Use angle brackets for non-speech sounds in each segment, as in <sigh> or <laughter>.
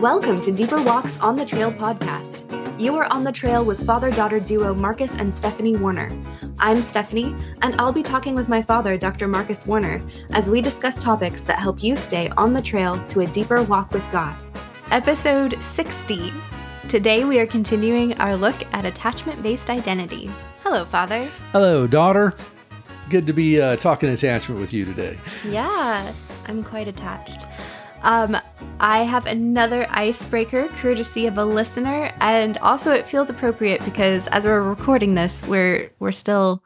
Welcome to Deeper Walks on the Trail podcast. You are on the trail with father daughter duo Marcus and Stephanie Warner. I'm Stephanie, and I'll be talking with my father, Dr. Marcus Warner, as we discuss topics that help you stay on the trail to a deeper walk with God. Episode 60. Today we are continuing our look at attachment based identity. Hello, Father. Hello, daughter. Good to be uh, talking attachment with you today. Yeah, I'm quite attached. Um, I have another icebreaker courtesy of a listener, and also it feels appropriate because as we're recording this, we're we're still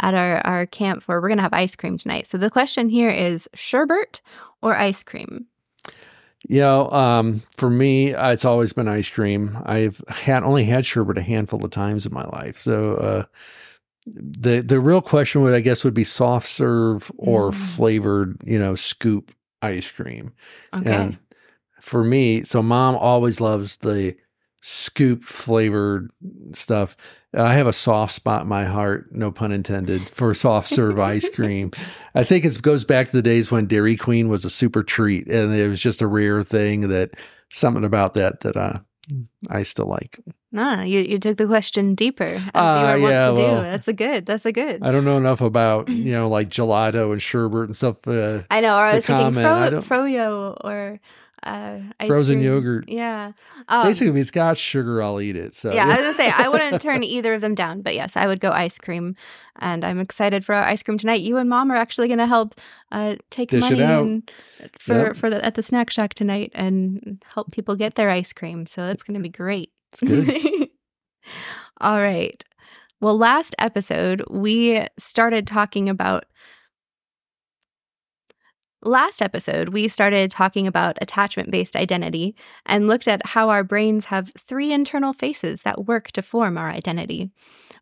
at our, our camp where we're gonna have ice cream tonight. So the question here is sherbet or ice cream? You know, um, for me, uh, it's always been ice cream. I've had only had sherbet a handful of times in my life. So uh, the the real question would, I guess, would be soft serve or mm. flavored, you know, scoop ice cream. Okay. And for me, so mom always loves the scoop flavored stuff. I have a soft spot in my heart, no pun intended, for soft serve ice <laughs> cream. I think it goes back to the days when Dairy Queen was a super treat and it was just a rare thing that something about that that uh, I still like. Ah, you, you took the question deeper as uh, you are wont yeah, to well, do. That's a good. That's a good. I don't know enough about <clears throat> you know like gelato and sherbet and stuff. Uh, I know. Or I was thinking fro- froyo or uh, frozen cream. yogurt. Yeah. Um, Basically, if it's got sugar, I'll eat it. So yeah, I was gonna say I wouldn't <laughs> turn either of them down, but yes, I would go ice cream, and I'm excited for our ice cream tonight. You and Mom are actually gonna help uh, take Dish money for yep. for the, at the snack shack tonight and help people get their ice cream. So it's gonna be great. It's good. <laughs> All right. Well, last episode we started talking about Last episode, we started talking about attachment based identity and looked at how our brains have three internal faces that work to form our identity.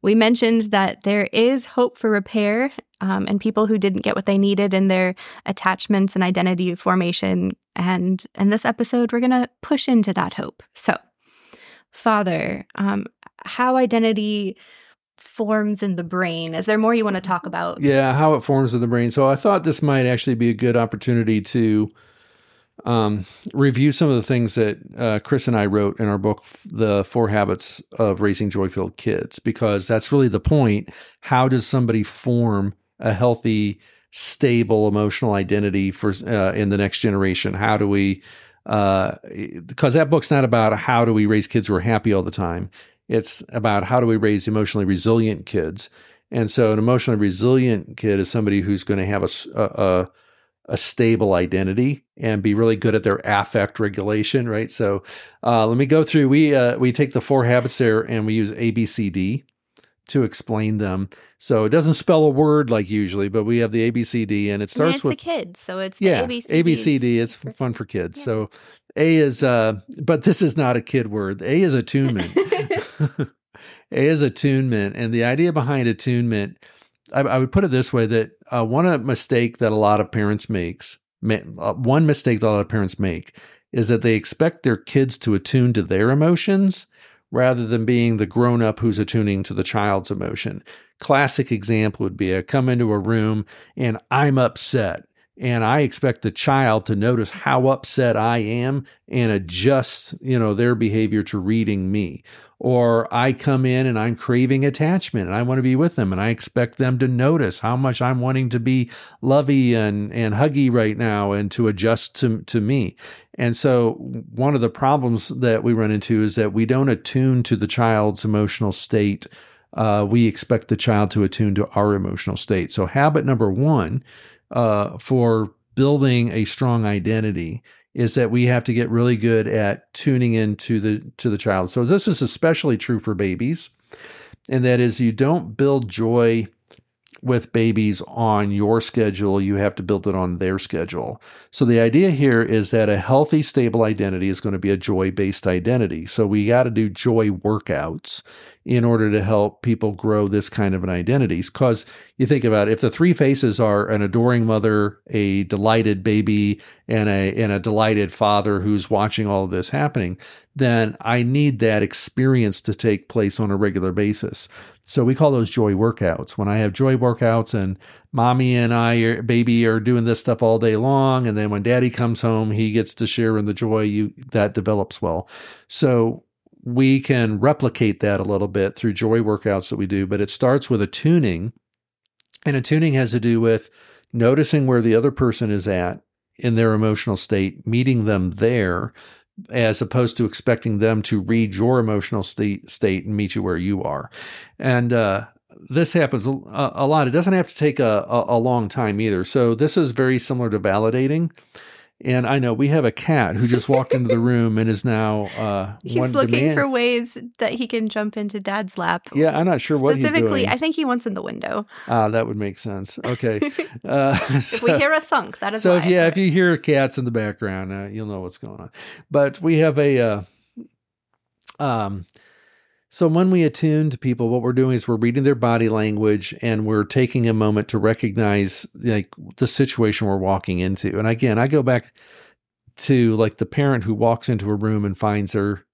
We mentioned that there is hope for repair, um, and people who didn't get what they needed in their attachments and identity formation. And in this episode, we're going to push into that hope. So, Father, um, how identity forms in the brain. Is there more you want to talk about? Yeah, how it forms in the brain. So I thought this might actually be a good opportunity to um, review some of the things that uh, Chris and I wrote in our book, The Four Habits of Raising Joy Filled Kids, because that's really the point. How does somebody form a healthy, stable emotional identity for uh, in the next generation? How do we? Because uh, that book's not about how do we raise kids who are happy all the time. It's about how do we raise emotionally resilient kids. And so, an emotionally resilient kid is somebody who's going to have a, a, a stable identity and be really good at their affect regulation, right? So, uh, let me go through. We uh, we take the four habits there and we use ABCD to explain them. So it doesn't spell a word like usually, but we have the ABCD and it starts it's with the kids. So it's yeah, ABCD. ABCD is fun for kids. Yeah. So A is uh but this is not a kid word. A is attunement. <laughs> <laughs> a is attunement. And the idea behind attunement, I, I would put it this way that uh, one mistake that a lot of parents makes, uh, one mistake that a lot of parents make is that they expect their kids to attune to their emotions rather than being the grown up who's attuning to the child's emotion. Classic example would be I come into a room and I'm upset and I expect the child to notice how upset I am and adjust, you know, their behavior to reading me. Or I come in and I'm craving attachment and I want to be with them and I expect them to notice how much I'm wanting to be lovey and, and huggy right now and to adjust to, to me. And so one of the problems that we run into is that we don't attune to the child's emotional state. Uh, we expect the child to attune to our emotional state. So habit number one uh, for building a strong identity is that we have to get really good at tuning into the to the child. So this is especially true for babies, and that is you don't build joy with babies on your schedule, you have to build it on their schedule. So the idea here is that a healthy, stable identity is going to be a joy based identity. So we got to do joy workouts in order to help people grow this kind of an identity. Because you think about it, if the three faces are an adoring mother, a delighted baby, and a and a delighted father who's watching all of this happening, then I need that experience to take place on a regular basis. So we call those joy workouts. When I have joy workouts and mommy and I, or baby, are doing this stuff all day long, and then when daddy comes home, he gets to share in the joy. You that develops well. So we can replicate that a little bit through joy workouts that we do, but it starts with a tuning, and a tuning has to do with noticing where the other person is at in their emotional state, meeting them there, as opposed to expecting them to read your emotional state, state and meet you where you are. And uh, this happens a, a, lot. It doesn't have to take a, a, a long time either. So this is very similar to validating. And I know we have a cat who just walked into the room and is now uh, <laughs> he's looking for ways that he can jump into Dad's lap. Yeah, I'm not sure what specifically. I think he wants in the window. Ah, that would make sense. Okay. <laughs> Uh, <laughs> if we hear a thunk, that is so. If, yeah, if you hear cats in the background, uh, you'll know what's going on. But we have a uh, um so when we attune to people, what we're doing is we're reading their body language and we're taking a moment to recognize like the situation we're walking into. And again, I go back to like the parent who walks into a room and finds their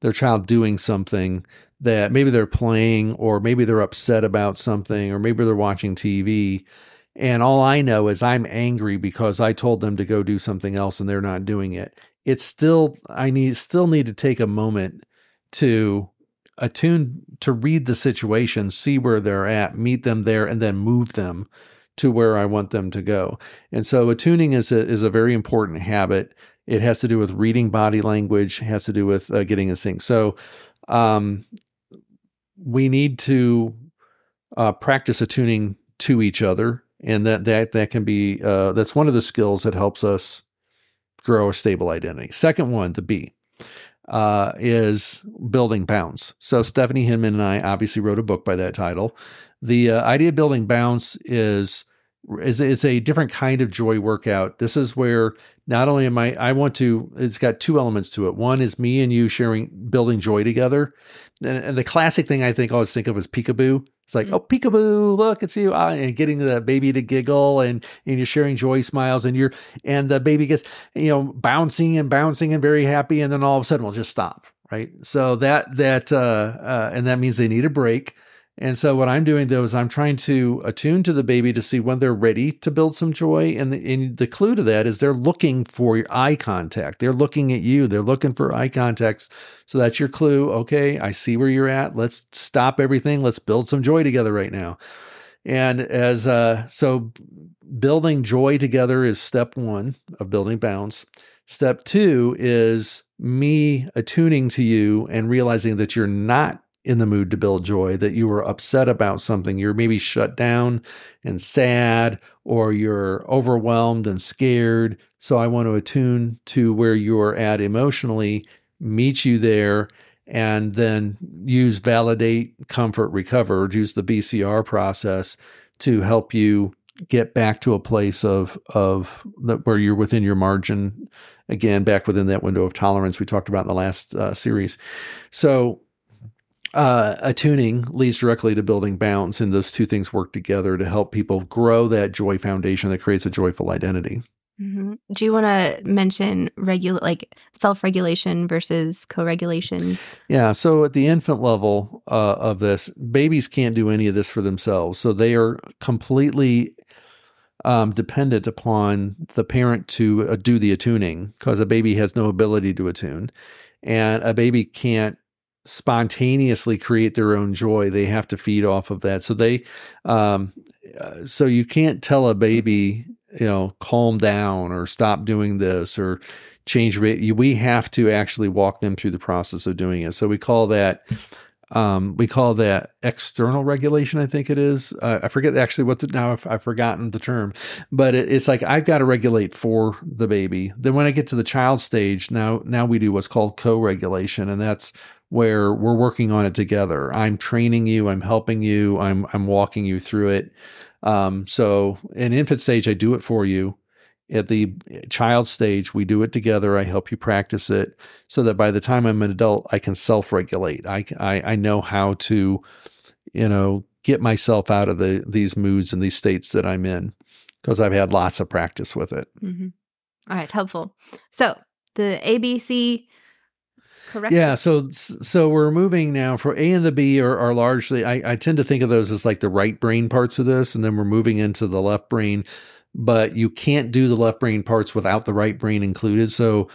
their child doing something that maybe they're playing or maybe they're upset about something or maybe they're watching TV and all I know is I'm angry because I told them to go do something else and they're not doing it. It's still I need still need to take a moment to attuned to read the situation, see where they're at, meet them there, and then move them to where I want them to go. And so attuning is a, is a very important habit. It has to do with reading body language, has to do with uh, getting a sync. So um, we need to uh, practice attuning to each other. And that, that, that can be, uh, that's one of the skills that helps us grow a stable identity. Second one, the B uh, is building Bounce. So Stefanie Hinman and I obviously wrote a book by that title. The uh, idea of building bounce is is it's a different kind of joy workout. This is where not only am I I want to it's got two elements to it. One is me and you sharing building joy together. And, and the classic thing I think I always think of is peekaboo. It's like, mm-hmm. oh, peekaboo, look, it's you. Ah, and getting the baby to giggle and, and you're sharing joy smiles and you're, and the baby gets, you know, bouncing and bouncing and very happy. And then all of a sudden we'll just stop. Right. So that, that, uh, uh, and that means they need a break. And so what I'm doing though is I'm trying to attune to the baby to see when they're ready to build some joy. And the, and the clue to that is they're looking for eye contact. They're looking at you. They're looking for eye contact. So that's your clue. Okay, I see where you're at. Let's stop everything. Let's build some joy together right now. And as uh, so, building joy together is step one of building bounce. Step two is me attuning to you and realizing that you're not in the mood to build joy, that you were upset about something, you're maybe shut down and sad, or you're overwhelmed and scared. So I want to attune to where you're at emotionally, meet you there, and then use validate, comfort, recover, use the VCR process to help you get back to a place of of where you're within your margin. Again back within that window of tolerance we talked about in the last uh, series. So uh, attuning leads directly to building bounce, and those two things work together to help people grow that joy foundation that creates a joyful identity. Mm-hmm. Do you want to mention regular, like self-regulation versus co-regulation? Yeah. So at the infant level uh, of this, babies can't do any of this for themselves, so they are completely um, dependent upon the parent to uh, do the attuning because a baby has no ability to attune, and a baby can't spontaneously create their own joy. They have to feed off of that. So they, um, uh, so you can't tell a baby, you know, calm down or stop doing this or change. We have to actually walk them through the process of doing it. So we call that. Um, we call that external regulation. I think it is. Uh, I forget actually what the, now I've, I've forgotten the term, but it, it's like I've got to regulate for the baby. Then when I get to the child stage, now now we do what's called co-regulation, and that's where we're working on it together. I'm training you, I'm helping you, I'm I'm walking you through it. Um, so in infant stage, I do it for you. At the child stage, we do it together. I help you practice it so that by the time I'm an adult, I can self-regulate. I, I, I know how to, you know, get myself out of the these moods and these states that I'm in because I've had lots of practice with it. Mm-hmm. All right, helpful. So the ABC correct? Yeah, so so we're moving now for A and the B are, are largely. I, I tend to think of those as like the right brain parts of this, and then we're moving into the left brain. But you can't do the left brain parts without the right brain included. So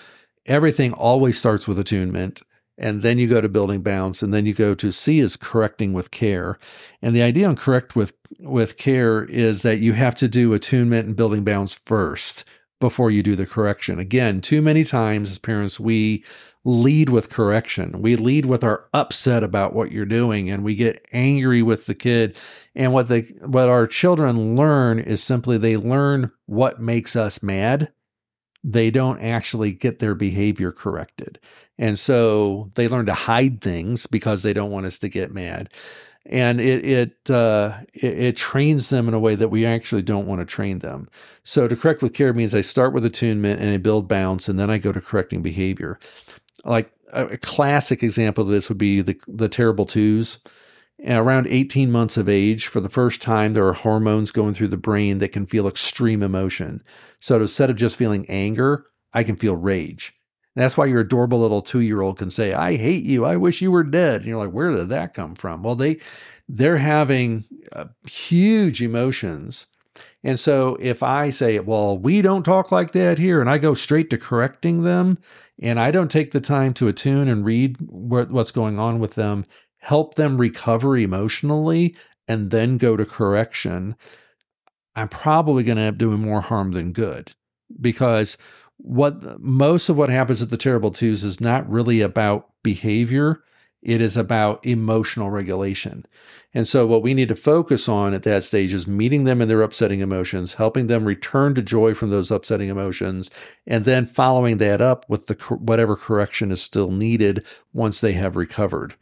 everything always starts with attunement and then you go to building bounce and then you go to c is correcting with care and the idea on correct with with care is that you have to do attunement and building bounce first before you do the correction again too many times as parents we lead with correction we lead with our upset about what you're doing and we get angry with the kid and what they what our children learn is simply they learn what makes us mad they don't actually get their behavior corrected. And so they learn to hide things because they don't want us to get mad. And it it, uh, it, it trains them in a way that we actually don't want to train them. So to correct with care means I start with attunement and I build bounds, and then I go to correcting behavior. Like a, a classic example of this would be the the terrible twos around 18 months of age, for the first time, there are hormones going through the brain that can feel extreme emotion. So instead of just feeling anger, I can feel rage. And that's why your adorable little two year old can say, I hate you. I wish you were dead. And you're like, where did that come from? Well, they, they're having uh, huge emotions. And so if I say, well, we don't talk like that here, and I go straight to correcting them, and I don't take the time to attune and read what's going on with them, help them recover emotionally, and then go to correction, I'm probably going to end up doing more harm than good because what most of what happens at the terrible twos is not really about behavior it is about emotional regulation. And so, what we need to focus on at that stage is meeting them in their upsetting emotions, helping them return to joy from those upsetting emotions, and then following that up with the whatever correction is still needed once they have recovered.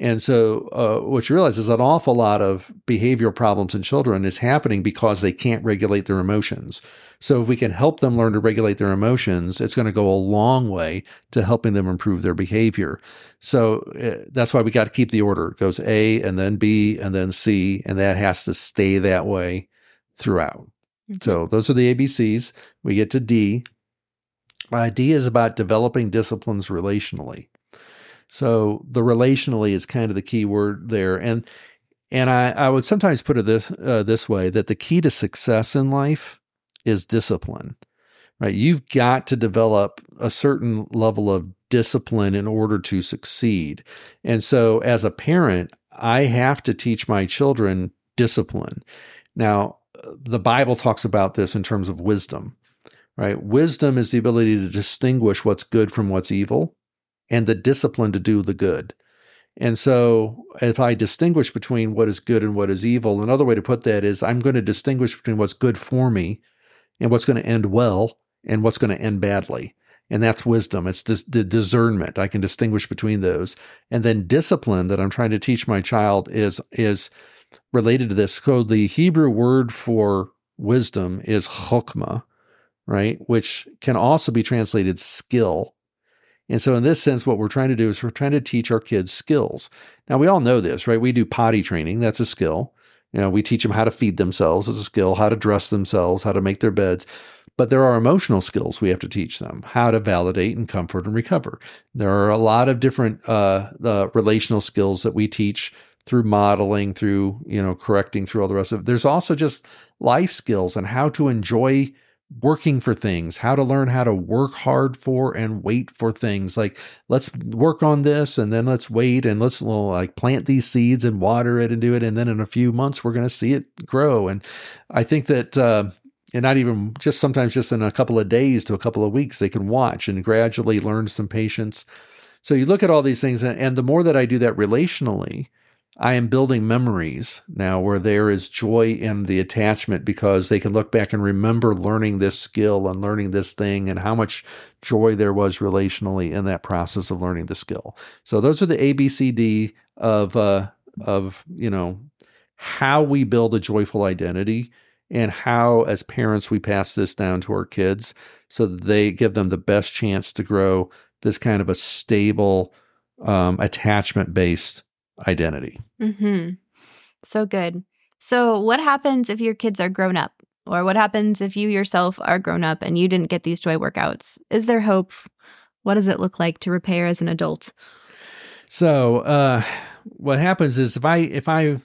And so, uh, what you realize is an awful lot of behavioral problems in children is happening because they can't regulate their emotions. So, if we can help them learn to regulate their emotions, it's going to go a long way to helping them improve their behavior. So, uh, that's why we got to keep the order. It goes A and then B and then C, and that has to stay that way throughout. Mm-hmm. So, those are the ABCs. We get to D. Uh, D is about developing disciplines relationally. So the relationally is kind of the key word there, and and I, I would sometimes put it this uh, this way that the key to success in life is discipline. Right, you've got to develop a certain level of discipline in order to succeed. And so, as a parent, I have to teach my children discipline. Now, the Bible talks about this in terms of wisdom, right? Wisdom is the ability to distinguish what's good from what's evil and the discipline to do the good. And so, if I distinguish between what is good and what is evil, another way to put that is I'm going to distinguish between what's good for me and what's going to end well and what's going to end badly. And that's wisdom. It's the discernment. I can distinguish between those. And then discipline that I'm trying to teach my child is is related to this. So the Hebrew word for wisdom is chokmah, right? Which can also be translated skill. And so, in this sense, what we're trying to do is we're trying to teach our kids skills. Now, we all know this, right? We do potty training, that's a skill. You know, we teach them how to feed themselves as a skill, how to dress themselves, how to make their beds. But there are emotional skills we have to teach them how to validate and comfort and recover. There are a lot of different uh, the relational skills that we teach through modeling, through, you know, correcting, through all the rest of it. There's also just life skills and how to enjoy working for things, how to learn how to work hard for and wait for things. Like let's work on this and then let's wait and let's well, like plant these seeds and water it and do it. And then in a few months, we're going to see it grow. And I think that, uh, and not even just sometimes just in a couple of days to a couple of weeks, they can watch and gradually learn some patience. So you look at all these things, and the more that I do that relationally, I am building memories now where there is joy in the attachment because they can look back and remember learning this skill and learning this thing and how much joy there was relationally in that process of learning the skill. So those are the ABCD of uh, of you know how we build a joyful identity and how as parents we pass this down to our kids so that they give them the best chance to grow this kind of a stable um, attachment based identity. Mm-hmm. So good. So, what happens if your kids are grown up? Or what happens if you yourself are grown up and you didn't get these joy workouts? Is there hope? What does it look like to repair as an adult? So, uh, what happens is if I if I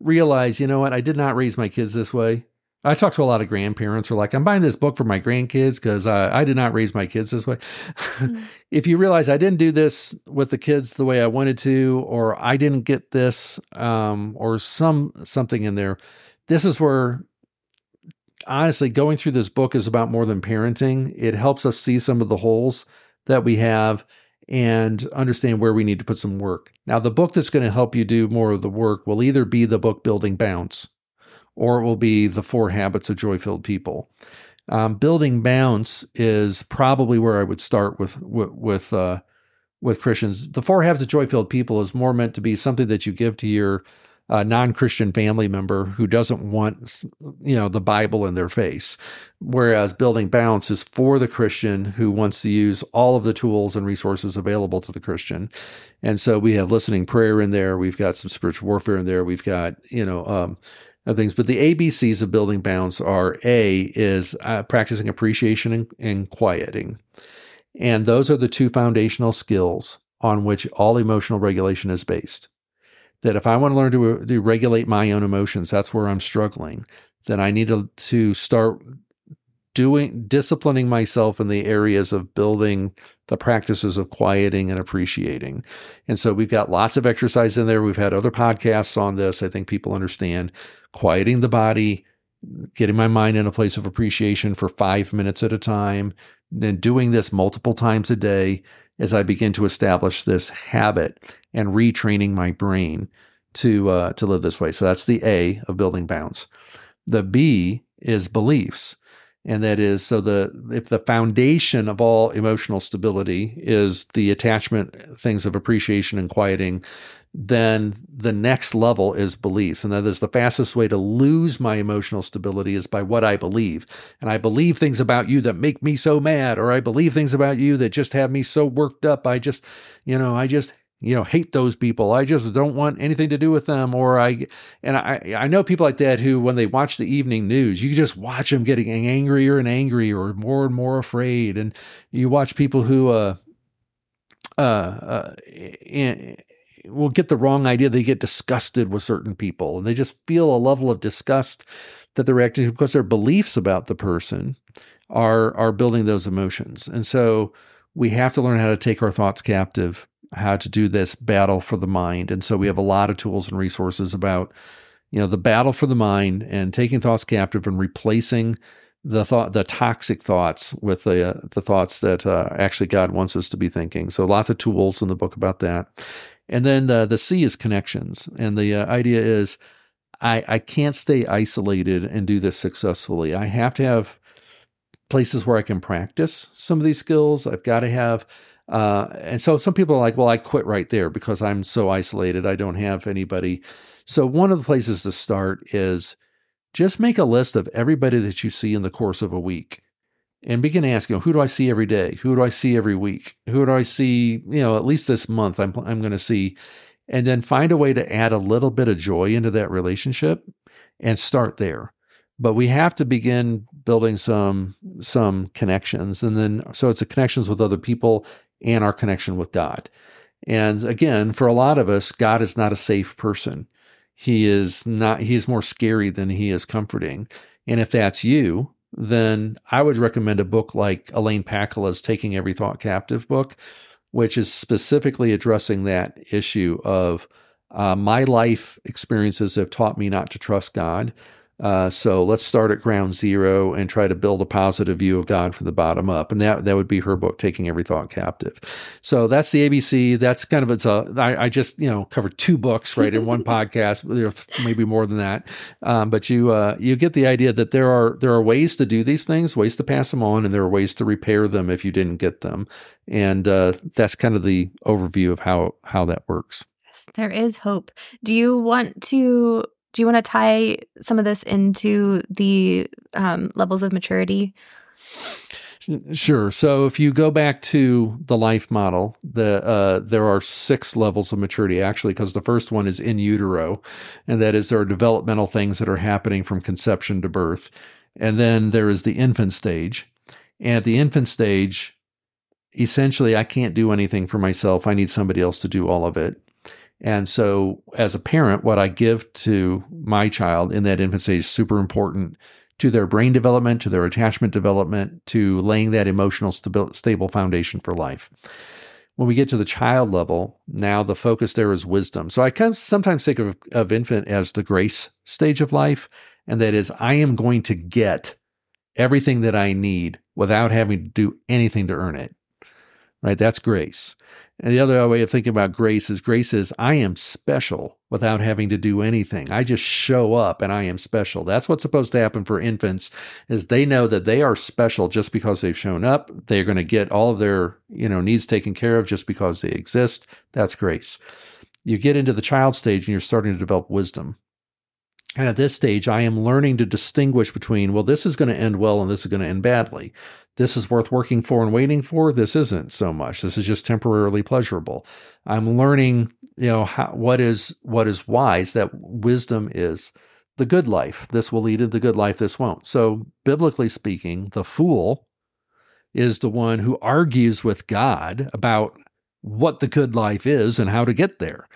realize, you know what, I did not raise my kids this way. I talk to a lot of grandparents who are like, I'm buying this book for my grandkids because uh, I did not raise my kids this way. Mm-hmm. <laughs> if you realize I didn't do this with the kids the way I wanted to, or I didn't get this, um, or some something in there, this is where honestly going through this book is about more than parenting. It helps us see some of the holes that we have and understand where we need to put some work. Now, the book that's going to help you do more of the work will either be the book Building Bounce or it will be The Four Habits of Joy Filled People. Um, building Bounce is probably where I would start with with with, uh, with Christians. The Four Habits of Joy Filled People is more meant to be something that you give to your a non-Christian family member who doesn't want, you know, the Bible in their face. Whereas building bounce is for the Christian who wants to use all of the tools and resources available to the Christian. And so we have listening prayer in there. We've got some spiritual warfare in there. We've got, you know, um, things. But the ABCs of building bounce are A is uh, practicing appreciation and, and quieting. And those are the two foundational skills on which all emotional regulation is based that if I want to learn to, to regulate my own emotions, that's where I'm struggling, then I need to, to start doing disciplining myself in the areas of building the practices of quieting and appreciating. And so we've got lots of exercise in there. We've had other podcasts on this. I think people understand quieting the body, getting my mind in a place of appreciation for five minutes at a time, then doing this multiple times a day as I begin to establish this habit and retraining my brain to uh, to live this way. So that's the A of building bounce. The B is beliefs, and that is so the if the foundation of all emotional stability is the attachment things of appreciation and quieting, then the next level is beliefs. And that is the fastest way to lose my emotional stability is by what I believe. And I believe things about you that make me so mad, or I believe things about you that just have me so worked up. I just, you know, I just you know hate those people i just don't want anything to do with them or i and i i know people like that who when they watch the evening news you just watch them getting angrier and angrier or more and more afraid and you watch people who uh uh, uh will get the wrong idea. They get disgusted with certain people and they just feel a level of disgust that they're reacting to because their beliefs about the person are are building those emotions. And so we have to learn how to take our thoughts captive, how to do this battle for the mind. And so we have a lot of tools and resources about you know the battle for the mind and taking thoughts captive and replacing the thought the toxic thoughts with the uh, the thoughts that uh, actually God wants us to be thinking. So lots of tools in the book about that. And then the, the C is connections. And the uh, idea is I, I can't stay isolated and do this successfully. I have to have places where I can practice some of these skills. I've got to have, uh, and so some people are like, well, I quit right there because I'm so isolated. I don't have anybody. So one of the places to start is just make a list of everybody that you see in the course of a week and begin asking, who do I see every day? Who do I see every week? Who do I see, you know, at least this month I'm, I'm going to see. And then find a way to add a little bit of joy into that relationship and start there. But we have to begin building some some connections. And then so it's the connections with other people and our connection with God. And again, for a lot of us, God is not a safe person. He is not he is more scary than he is comforting. And if that's you, then I would recommend a book like Alaine Pakkala's Taking Every Thought Captive book, which is specifically addressing that issue of uh, my life experiences have taught me not to trust God. Uh, so let's start at ground zero and try to build a positive view of God from the bottom up. And that that would be her book, Taking Every Thought Captive. So that's the ABC. That's kind of it's a. I, I just you know covered two books right in one <laughs> podcast, maybe more than that. Um, but you uh, you get the idea that there are there are ways to do these things, ways to pass them on, and there are ways to repair them if you didn't get them. And uh, that's kind of the overview of how how that works. There is hope. Do you want to do you want to tie some of this into the um, levels of maturity? Sure. So if you go back to the life model, the uh, there are six levels of maturity actually, because the first one is in utero, and that is there are developmental things that are happening from conception to birth, and then there is the infant stage, and at the infant stage, essentially I can't do anything for myself. I need somebody else to do all of it. And so, as a parent, what I give to my child in that infancy is super important to their brain development, to their attachment development, to laying that emotional stable foundation for life. When we get to the child level, now the focus there is wisdom. So I kind of sometimes think of, of infant as the grace stage of life, and that is, I am going to get everything that I need without having to do anything to earn it. Right? That's grace. And the other way of thinking about grace is grace is I am special without having to do anything. I just show up and I am special. That's what's supposed to happen for infants is they know that they are special just because they've shown up. They're going to get all of their, you know, needs taken care of just because they exist. That's grace. You get into the child stage and you're starting to develop wisdom. And at this stage, I am learning to distinguish between, well, this is going to end well and this is going to end badly. This is worth working for and waiting for. This isn't so much. This is just temporarily pleasurable. I'm learning, you know, how, what is what is wise. That wisdom is the good life. This will lead to the good life. This won't. So, biblically speaking, the fool is the one who argues with God about what the good life is and how to get there.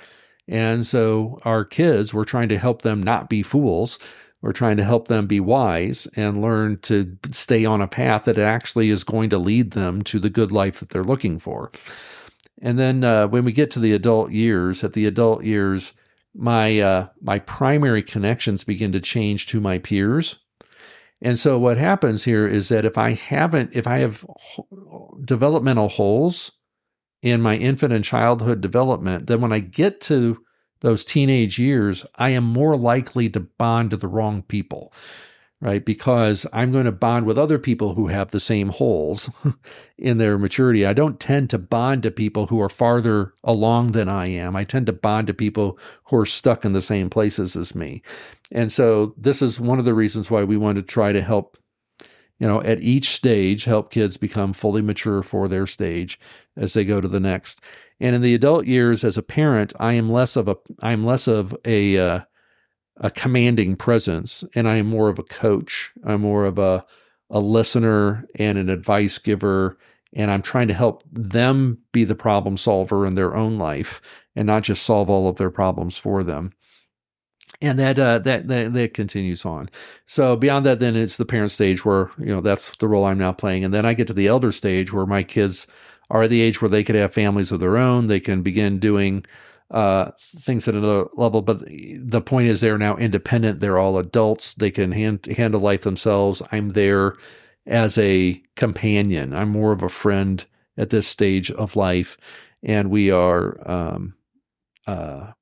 And so our kids, we're trying to help them not be fools. We're trying to help them be wise and learn to stay on a path that actually is going to lead them to the good life that they're looking for. And then uh, when we get to the adult years, at the adult years, my uh, my primary connections begin to change to my peers. And so what happens here is that if I haven't, if I have developmental holes in my infant and childhood development, then when I get to those teenage years, I am more likely to bond to the wrong people, right? Because I'm going to bond with other people who have the same holes <laughs> in their maturity. I don't tend to bond to people who are farther along than I am. I tend to bond to people who are stuck in the same places as me. And so this is one of the reasons why we want to try to help you know, at each stage, help kids become fully mature for their stage as they go to the next. And in the adult years, as a parent, I am less of a I'm less of a uh, a commanding presence, and I am more of a coach. I'm more of a a listener and an advice giver, and I'm trying to help them be the problem solver in their own life, and not just solve all of their problems for them and that, uh, that that that continues on. So beyond that, then it's the parent stage where you know that's the role I'm now playing, and then I get to the elder stage where my kids are at the age where they could have families of their own. They can begin doing uh, things at another level. But the point is, they're now independent. They're all adults. They can hand, handle life themselves. I'm there as a companion. I'm more of a friend at this stage of life, and we are. Um, uh,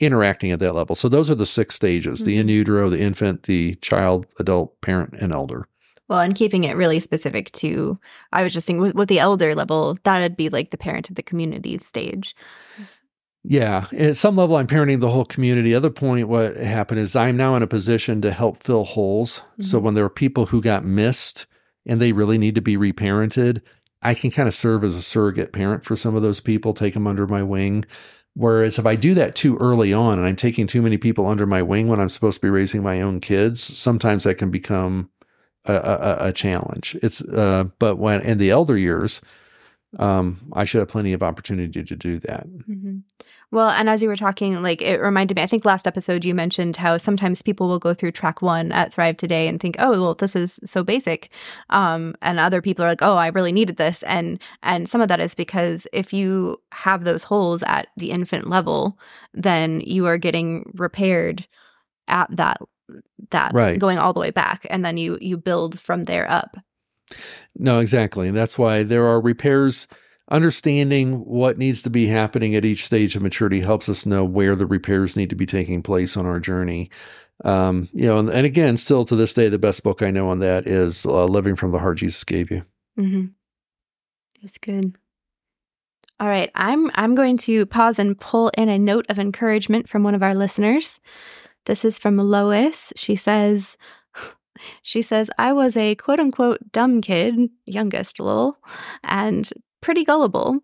interacting at that level. So those are the six stages: mm-hmm. the in utero, the infant, the child, adult, parent, and elder. Well, and keeping it really specific to, I was just thinking with, with the elder level, that would be like the parent of the community stage. Yeah, at some level, I'm parenting the whole community. Other point, what happened is I'm now in a position to help fill holes. Mm-hmm. So when there are people who got missed and they really need to be reparented, I can kind of serve as a surrogate parent for some of those people, take them under my wing. Whereas if I do that too early on and I'm taking too many people under my wing when I'm supposed to be raising my own kids, sometimes that can become a, a, a challenge. It's uh, but when in the elder years, um, I should have plenty of opportunity to do that. Mm-hmm. Well, and as you were talking, like it reminded me, I think last episode you mentioned how sometimes people will go through track one at Thrive Today and think, oh, well, this is so basic. Um, and other people are like, oh, I really needed this. And and some of that is because if you have those holes at the infant level, then you are getting repaired at that that right. going all the way back. And then you you build from there up. No, exactly. And that's why there are repairs understanding what needs to be happening at each stage of maturity helps us know where the repairs need to be taking place on our journey. Um, you know, and, and, again, still to this day, the best book I know on that is uh, "Living from the Heart Jesus Gave You." Mm-hmm. It's good. All right, I'm I'm going to pause and pull in a note of encouragement from one of our listeners. This is from Lois. She says, <laughs> she says, I was a quote unquote dumb kid, youngest lol, and pretty gullible.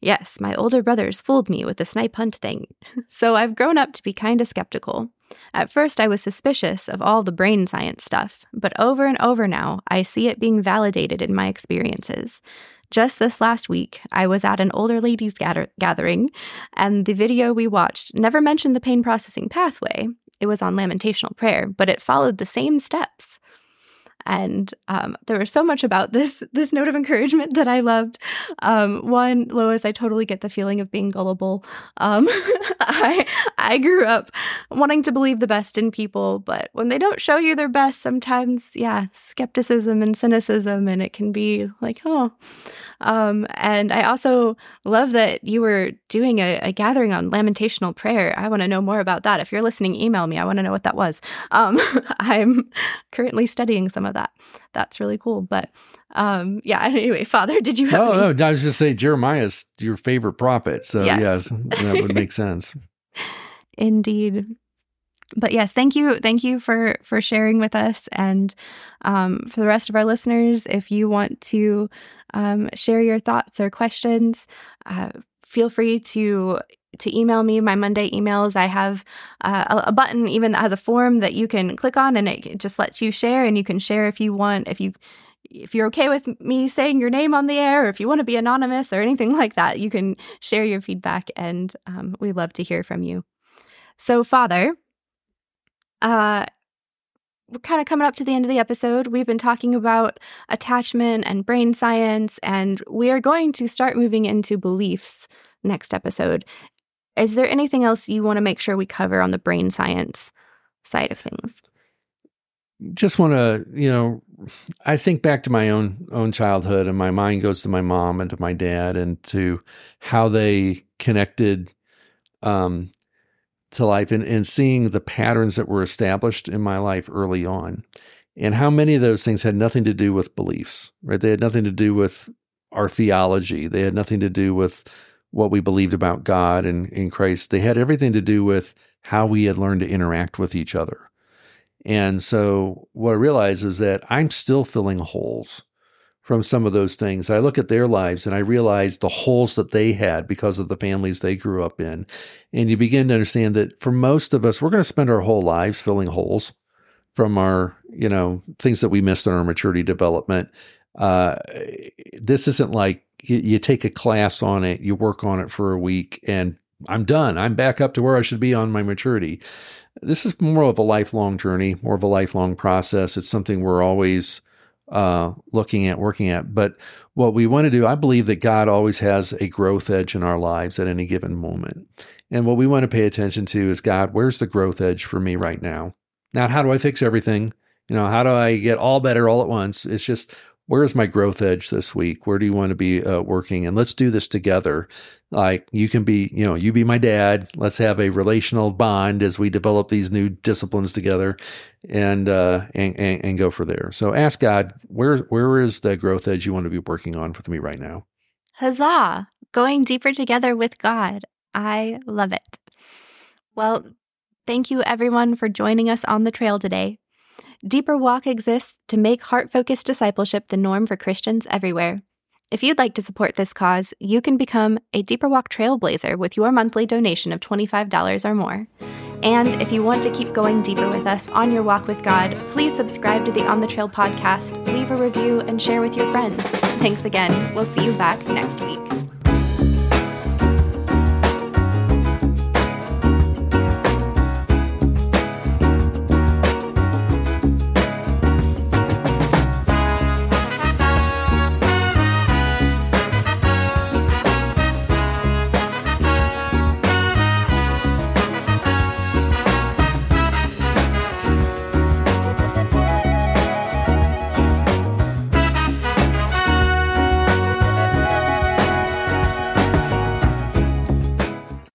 Yes, my older brothers fooled me with the snipe hunt thing. <laughs> so I've grown up to be kind of skeptical. At first, I was suspicious of all the brain science stuff, but over and over now, I see it being validated in my experiences. Just this last week, I was at an older ladies gather- gathering, and the video we watched never mentioned the pain processing pathway. It was on lamentational prayer, but it followed the same steps and um, there was so much about this this note of encouragement that I loved. Um, one, Lois, I totally get the feeling of being gullible. Um, <laughs> I I grew up wanting to believe the best in people, but when they don't show you their best, sometimes yeah, skepticism and cynicism, and it can be like oh. And I also love that you were doing a, a gathering on lamentational prayer. I want to know more about that. If you're listening, email me. I want to know what that was. Um, <laughs> I'm currently studying some of that. That's really cool. But um, yeah. <laughs> Anyway, Father, did you have? Oh any- no, I was just saying Jeremiah's your favorite prophet. So yes, yes that would make <laughs> sense. Indeed but yes thank you thank you for for sharing with us and um, for the rest of our listeners if you want to um, share your thoughts or questions uh, feel free to to email me my monday emails i have uh, a, button even that has a form that you can click on and it just lets you share and you can share if you want if you if you're okay with me saying your name on the air or if you want to be anonymous or anything like that you can share your feedback and um, we love to hear from you so father uh we're kind of coming up to the end of the episode. We've been talking about attachment and brain science, and we are going to start moving into beliefs next episode. Is there anything else you want to make sure we cover on the brain science side of things? Just want to, you know, I think back to my own own childhood, and my mind goes to my mom and to my dad, and to how they connected um, to life, and, and seeing the patterns that were established in my life early on, and how many of those things had nothing to do with beliefs, right? They had nothing to do with our theology. They had nothing to do with what we believed about God and in Christ. They had everything to do with how we had learned to interact with each other. And so what I realize is that I'm still filling holes from some of those things. I look at their lives and I realize the holes that they had because of the families they grew up in. And you begin to understand that for most of us, we're going to spend our whole lives filling holes from our, you know, things that we missed in our maturity development. Uh, this isn't like you, you take a class on it, you work on it for a week, and I'm done. I'm back up to where I should be on my maturity. This is more of a lifelong journey, more of a lifelong process. It's something we're always uh, looking at, working at. But what we want to do, I believe that God always has a growth edge in our lives at any given moment. And what we want to pay attention to is God, where's the growth edge for me right now? Not how do I fix everything? You know, how do I get all better all at once? It's just where is my growth edge this week? Where do you want to be uh, working? And let's do this together. Like you can be, you know, you be my dad. Let's have a relational bond as we develop these new disciplines together, and uh, and, and, and go for there. So ask God, where where is the growth edge you want to be working on with me right now? Huzzah! Going deeper together with God. I love it. Well, thank you everyone for joining us on the trail today. Deeper Walk exists to make heart focused discipleship the norm for Christians everywhere. If you'd like to support this cause, you can become a Deeper Walk Trailblazer with your monthly donation of $25 or more. And if you want to keep going deeper with us on your walk with God, please subscribe to the On the Trail podcast, leave a review, and share with your friends. Thanks again. We'll see you back next week.